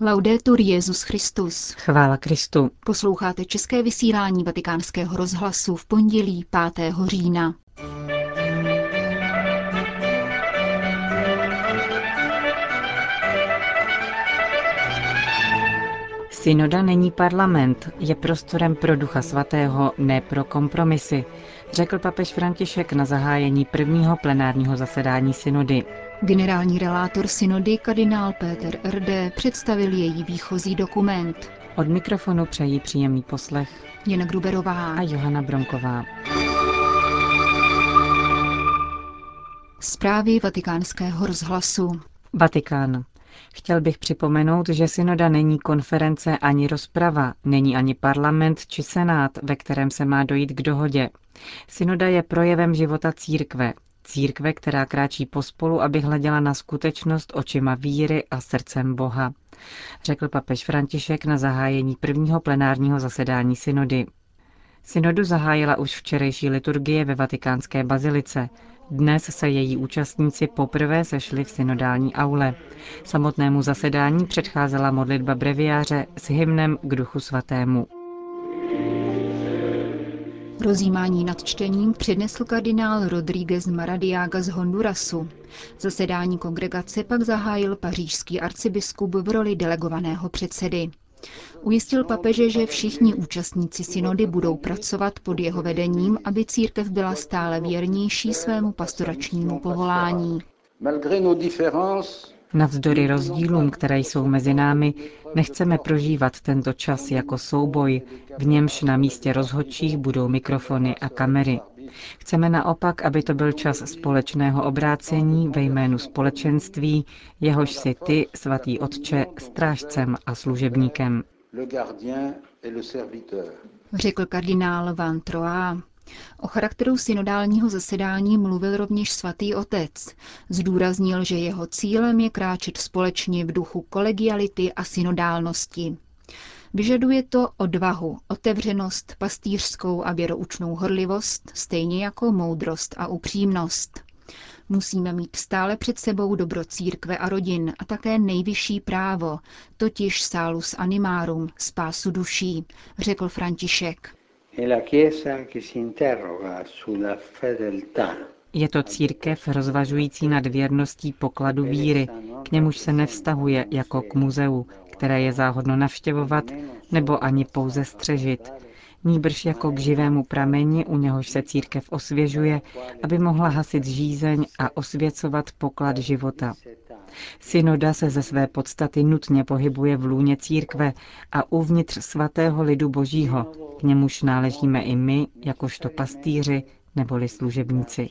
Laudetur Jezus Christus. Chvála Kristu. Posloucháte české vysílání Vatikánského rozhlasu v pondělí 5. října. Synoda není parlament, je prostorem pro Ducha Svatého, ne pro kompromisy, řekl papež František na zahájení prvního plenárního zasedání synody. Generální relátor synody kardinál Péter RD představil její výchozí dokument. Od mikrofonu přejí příjemný poslech Jana Gruberová a Johana Bromková. Zprávy vatikánského rozhlasu. Vatikán. Chtěl bych připomenout, že synoda není konference ani rozprava, není ani parlament či senát, ve kterém se má dojít k dohodě. Synoda je projevem života církve, církve, která kráčí pospolu, aby hleděla na skutečnost očima víry a srdcem Boha, řekl papež František na zahájení prvního plenárního zasedání synody. Synodu zahájila už včerejší liturgie ve vatikánské bazilice. Dnes se její účastníci poprvé sešli v synodální aule. Samotnému zasedání předcházela modlitba breviáře s hymnem k duchu svatému. Rozjímání nad čtením přednesl kardinál Rodríguez Maradiaga z Hondurasu. Zasedání kongregace pak zahájil pařížský arcibiskup v roli delegovaného předsedy. Ujistil papeže, že všichni účastníci synody budou pracovat pod jeho vedením, aby církev byla stále věrnější svému pastoračnímu povolání. Navzdory rozdílům, které jsou mezi námi, nechceme prožívat tento čas jako souboj, v němž na místě rozhodčích budou mikrofony a kamery. Chceme naopak, aby to byl čas společného obrácení ve jménu společenství, jehož si ty, svatý Otče, strážcem a služebníkem. Řekl kardinál Van Troa. O charakteru synodálního zasedání mluvil rovněž svatý otec. Zdůraznil, že jeho cílem je kráčet společně v duchu kolegiality a synodálnosti. Vyžaduje to odvahu, otevřenost, pastýřskou a věroučnou horlivost, stejně jako moudrost a upřímnost. Musíme mít stále před sebou dobro církve a rodin a také nejvyšší právo, totiž salus animarum, spásu duší, řekl František. Je to církev rozvažující nad věrností pokladu víry, k němuž se nevztahuje jako k muzeu, které je záhodno navštěvovat nebo ani pouze střežit, níbrž jako k živému prameni, u něhož se církev osvěžuje, aby mohla hasit žízeň a osvěcovat poklad života. Synoda se ze své podstaty nutně pohybuje v lůně církve a uvnitř svatého lidu božího, k němuž náležíme i my, jakožto pastýři neboli služebníci.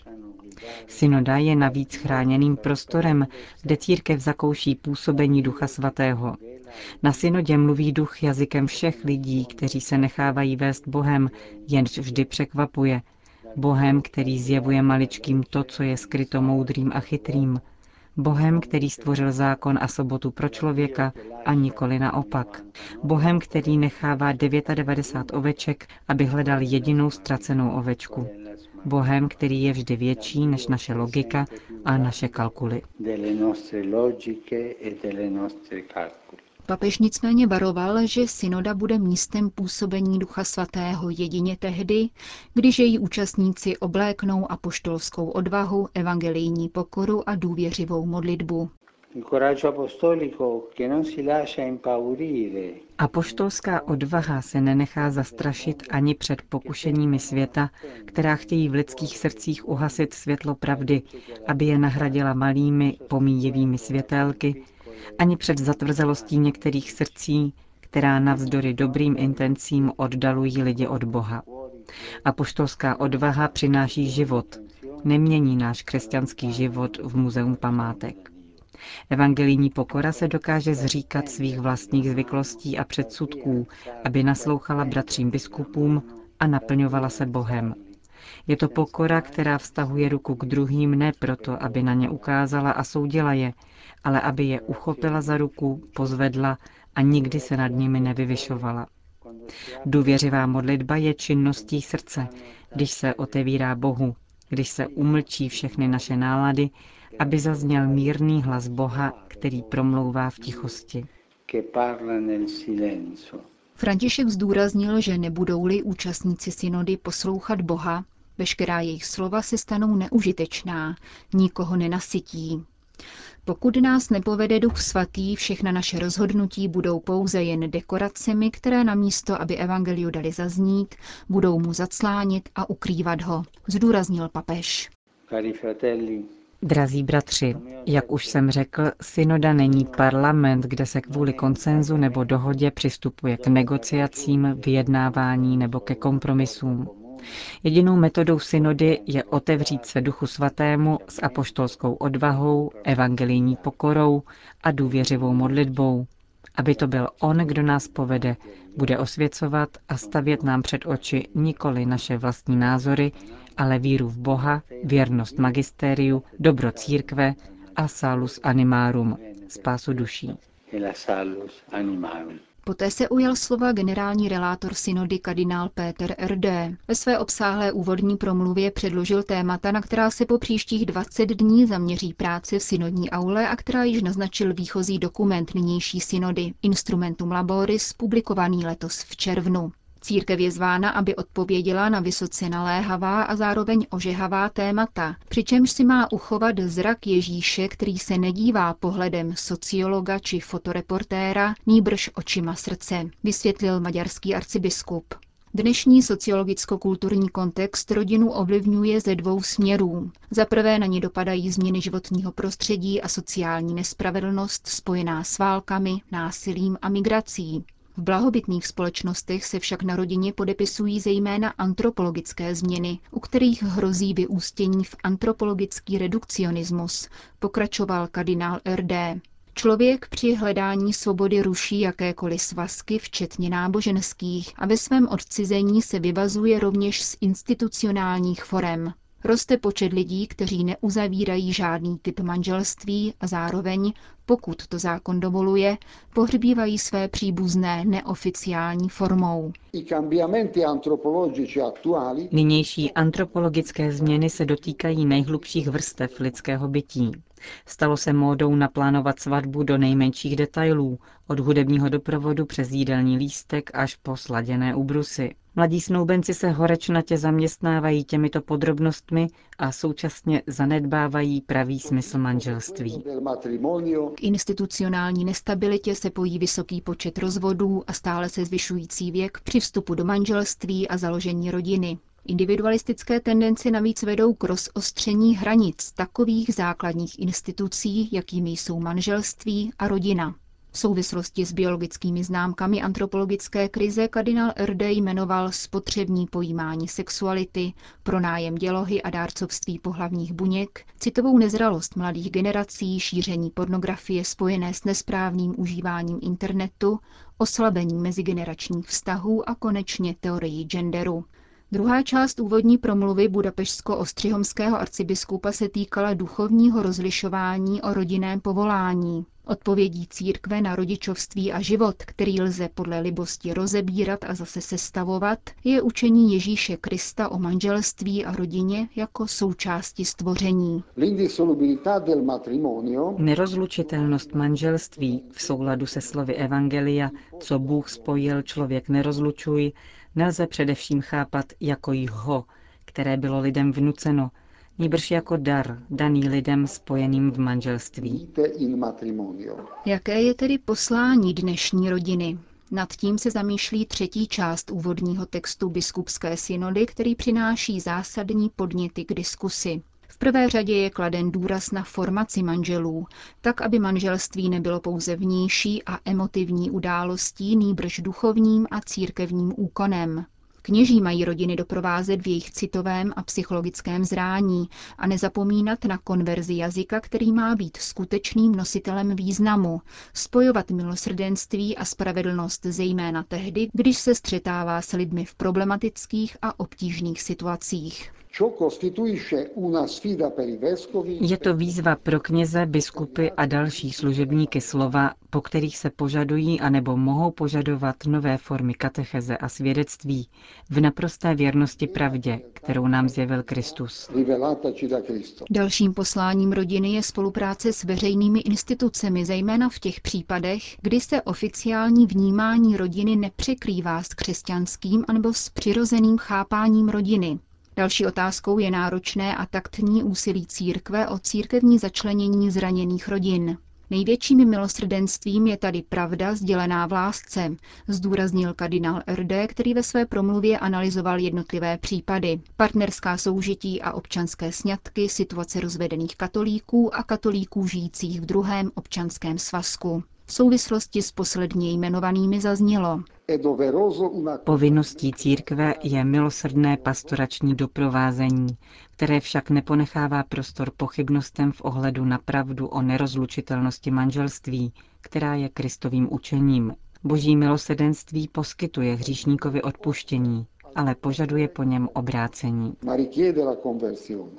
Synoda je navíc chráněným prostorem, kde církev zakouší působení Ducha Svatého. Na synodě mluví duch jazykem všech lidí, kteří se nechávají vést Bohem, jenž vždy překvapuje. Bohem, který zjevuje maličkým to, co je skryto moudrým a chytrým. Bohem, který stvořil zákon a sobotu pro člověka a nikoli naopak. Bohem, který nechává 99 oveček, aby hledal jedinou ztracenou ovečku. Bohem, který je vždy větší než naše logika a naše kalkuly. Papež nicméně varoval, že synoda bude místem působení Ducha Svatého jedině tehdy, když její účastníci obléknou apoštolskou odvahu, evangelijní pokoru a důvěřivou modlitbu. Apoštolská odvaha se nenechá zastrašit ani před pokušeními světa, která chtějí v lidských srdcích uhasit světlo pravdy, aby je nahradila malými, pomíjivými světélky, ani před zatvrzelostí některých srdcí, která navzdory dobrým intencím oddalují lidi od Boha. Apoštolská odvaha přináší život, nemění náš křesťanský život v muzeum památek. Evangelijní pokora se dokáže zříkat svých vlastních zvyklostí a předsudků, aby naslouchala bratřím biskupům a naplňovala se Bohem. Je to pokora, která vztahuje ruku k druhým ne proto, aby na ně ukázala a soudila je, ale aby je uchopila za ruku, pozvedla a nikdy se nad nimi nevyvyšovala. Důvěřivá modlitba je činností srdce, když se otevírá Bohu, když se umlčí všechny naše nálady, aby zazněl mírný hlas Boha, který promlouvá v tichosti. František zdůraznil, že nebudou-li účastníci synody poslouchat Boha, veškerá jejich slova se stanou neužitečná, nikoho nenasytí. Pokud nás nepovede Duch Svatý, všechna naše rozhodnutí budou pouze jen dekoracemi, které namísto, aby evangeliu dali zaznít, budou mu zaclánit a ukrývat ho, zdůraznil papež. Drazí bratři, jak už jsem řekl, synoda není parlament, kde se kvůli koncenzu nebo dohodě přistupuje k negociacím, vyjednávání nebo ke kompromisům. Jedinou metodou synody je otevřít se Duchu Svatému s apoštolskou odvahou, evangelijní pokorou a důvěřivou modlitbou, aby to byl On, kdo nás povede, bude osvěcovat a stavět nám před oči nikoli naše vlastní názory, ale víru v Boha, věrnost magistériu, dobro církve a salus animarum, spásu duší. Poté se ujal slova generální relátor synody kardinál Péter R.D. Ve své obsáhlé úvodní promluvě předložil témata, na která se po příštích 20 dní zaměří práce v synodní aule a která již naznačil výchozí dokument nynější synody Instrumentum Laboris, publikovaný letos v červnu. Církev je zvána, aby odpověděla na vysoce naléhavá a zároveň ožehavá témata, přičemž si má uchovat zrak Ježíše, který se nedívá pohledem sociologa či fotoreportéra, nýbrž očima srdce, vysvětlil maďarský arcibiskup. Dnešní sociologicko-kulturní kontext rodinu ovlivňuje ze dvou směrů. Za prvé na ní dopadají změny životního prostředí a sociální nespravedlnost spojená s válkami, násilím a migrací. V blahobytných společnostech se však na rodině podepisují zejména antropologické změny, u kterých hrozí vyústění v antropologický redukcionismus, pokračoval kardinál RD. Člověk při hledání svobody ruší jakékoliv svazky, včetně náboženských, a ve svém odcizení se vyvazuje rovněž z institucionálních forem. Roste počet lidí, kteří neuzavírají žádný typ manželství a zároveň, pokud to zákon dovoluje, pohřbívají své příbuzné neoficiální formou. Nynější antropologické změny se dotýkají nejhlubších vrstev lidského bytí. Stalo se módou naplánovat svatbu do nejmenších detailů, od hudebního doprovodu přes jídelní lístek až po sladěné ubrusy. Mladí snoubenci se horečnatě zaměstnávají těmito podrobnostmi a současně zanedbávají pravý smysl manželství. K institucionální nestabilitě se pojí vysoký počet rozvodů a stále se zvyšující věk při vstupu do manželství a založení rodiny. Individualistické tendence navíc vedou k rozostření hranic takových základních institucí, jakými jsou manželství a rodina. V souvislosti s biologickými známkami antropologické krize kardinál Erde jmenoval spotřební pojímání sexuality, pronájem dělohy a dárcovství pohlavních buněk, citovou nezralost mladých generací, šíření pornografie spojené s nesprávným užíváním internetu, oslabení mezigeneračních vztahů a konečně teorii genderu. Druhá část úvodní promluvy budapešsko-ostřihomského arcibiskupa se týkala duchovního rozlišování o rodinném povolání. Odpovědí církve na rodičovství a život, který lze podle libosti rozebírat a zase sestavovat, je učení Ježíše Krista o manželství a rodině jako součásti stvoření. Nerozlučitelnost manželství v souladu se slovy Evangelia, co Bůh spojil, člověk nerozlučuj, nelze především chápat jako jho, které bylo lidem vnuceno, níbrž jako dar, daný lidem spojeným v manželství. Jaké je tedy poslání dnešní rodiny? Nad tím se zamýšlí třetí část úvodního textu biskupské synody, který přináší zásadní podněty k diskusi. V prvé řadě je kladen důraz na formaci manželů, tak aby manželství nebylo pouze vnější a emotivní událostí, nýbrž duchovním a církevním úkonem. Kněží mají rodiny doprovázet v jejich citovém a psychologickém zrání a nezapomínat na konverzi jazyka, který má být skutečným nositelem významu, spojovat milosrdenství a spravedlnost zejména tehdy, když se střetává s lidmi v problematických a obtížných situacích. Je to výzva pro kněze, biskupy a další služebníky slova, po kterých se požadují anebo mohou požadovat nové formy katecheze a svědectví v naprosté věrnosti pravdě, kterou nám zjevil Kristus. Dalším posláním rodiny je spolupráce s veřejnými institucemi, zejména v těch případech, kdy se oficiální vnímání rodiny nepřekrývá s křesťanským anebo s přirozeným chápáním rodiny. Další otázkou je náročné a taktní úsilí církve o církevní začlenění zraněných rodin. Největším milosrdenstvím je tady pravda sdělená v lásce, zdůraznil kardinál RD, který ve své promluvě analyzoval jednotlivé případy. Partnerská soužití a občanské sňatky, situace rozvedených katolíků a katolíků žijících v druhém občanském svazku. V souvislosti s posledně jmenovanými zaznělo. Povinností církve je milosrdné pastorační doprovázení, které však neponechává prostor pochybnostem v ohledu na pravdu o nerozlučitelnosti manželství, která je Kristovým učením. Boží milosedenství poskytuje hříšníkovi odpuštění, ale požaduje po něm obrácení.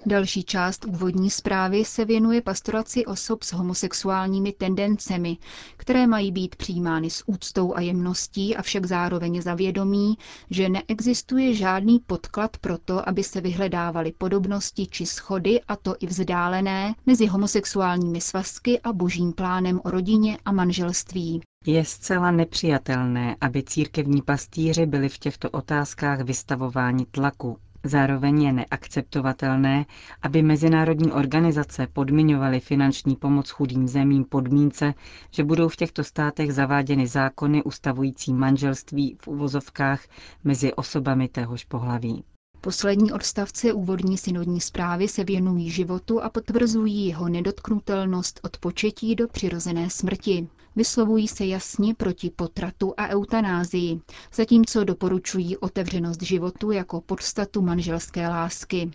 Další část úvodní zprávy se věnuje pastoraci osob s homosexuálními tendencemi, které mají být přijímány s úctou a jemností, avšak zároveň zavědomí, že neexistuje žádný podklad pro to, aby se vyhledávaly podobnosti či schody, a to i vzdálené, mezi homosexuálními svazky a božím plánem o rodině a manželství. Je zcela nepřijatelné, aby církevní pastýři byli v těchto otázkách vystavováni tlaku. Zároveň je neakceptovatelné, aby mezinárodní organizace podmiňovaly finanční pomoc chudým zemím podmínce, že budou v těchto státech zaváděny zákony ustavující manželství v uvozovkách mezi osobami téhož pohlaví. Poslední odstavce úvodní synodní zprávy se věnují životu a potvrzují jeho nedotknutelnost od početí do přirozené smrti. Vyslovují se jasně proti potratu a eutanázii, zatímco doporučují otevřenost životu jako podstatu manželské lásky.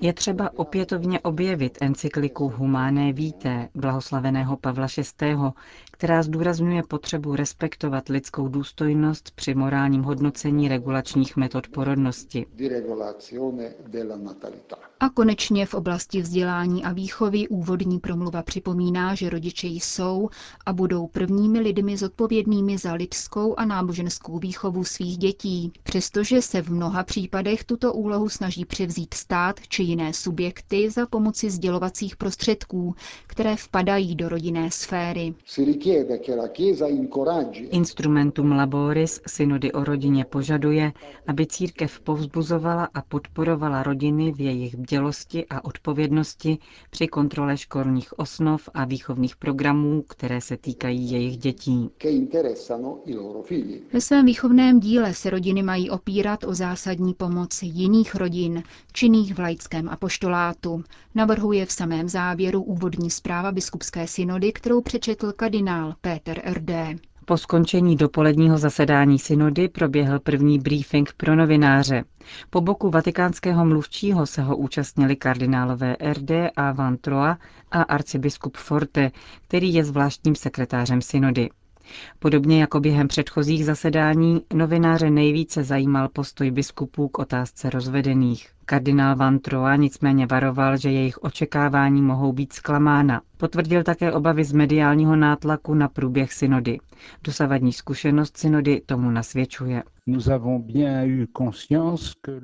Je třeba opětovně objevit encykliku Humane Vitae blahoslaveného Pavla VI., která zdůrazňuje potřebu respektovat lidskou důstojnost při morálním hodnocení regulačních metod porodnosti. A konečně v oblasti vzdělání a výchovy úvodní promluva připomíná, že rodiče jsou a budou prvními lidmi zodpovědnými za lidskou a náboženskou výchovu svých dětí, přestože se v mnoha případech tuto úlohu snaží převzít stát či jiné subjekty za pomoci sdělovacích prostředků, které vpadají do rodinné sféry. Instrumentum Laboris synody o rodině požaduje, aby církev povzbuzovala a podporovala rodiny v jejich bdělosti a odpovědnosti při kontrole školních osnov a výchovných programů, které se týkají jejich dětí. Ve svém výchovném díle se rodiny mají opírat o zásadní pomoc jiných rodin, činných v laickém apoštolátu, navrhuje v samém závěru úvodní zpráva biskupské synody, kterou přečetl kardinál Péter R.D. Po skončení dopoledního zasedání synody proběhl první briefing pro novináře. Po boku vatikánského mluvčího se ho účastnili kardinálové RD a Van Troa a arcibiskup Forte, který je zvláštním sekretářem synody. Podobně jako během předchozích zasedání, novináře nejvíce zajímal postoj biskupů k otázce rozvedených. Kardinál Van Troa nicméně varoval, že jejich očekávání mohou být zklamána. Potvrdil také obavy z mediálního nátlaku na průběh synody. Dosavadní zkušenost synody tomu nasvědčuje.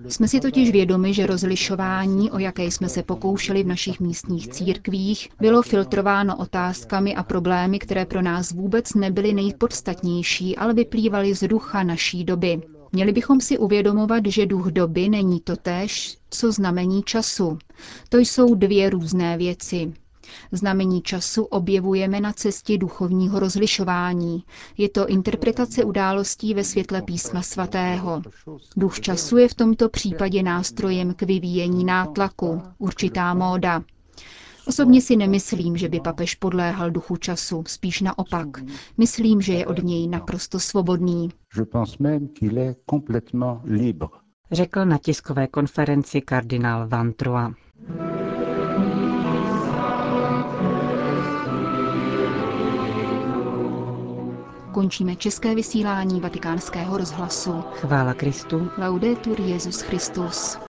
Jsme si totiž vědomi, že rozlišování, o jaké jsme se pokoušeli v našich místních církvích, bylo filtrováno otázkami a problémy, které pro nás vůbec nebyly nejpodstatnější, ale vyplývaly z ducha naší doby. Měli bychom si uvědomovat, že duch doby není totéž, co znamení času. To jsou dvě různé věci. Znamení času objevujeme na cestě duchovního rozlišování. Je to interpretace událostí ve světle písma svatého. Duch času je v tomto případě nástrojem k vyvíjení nátlaku, určitá móda. Osobně si nemyslím, že by papež podléhal duchu času, spíš naopak. Myslím, že je od něj naprosto svobodný. Řekl na tiskové konferenci kardinál Van Troa. končíme české vysílání vatikánského rozhlasu. Chvála Kristu. Laudetur Jezus Christus.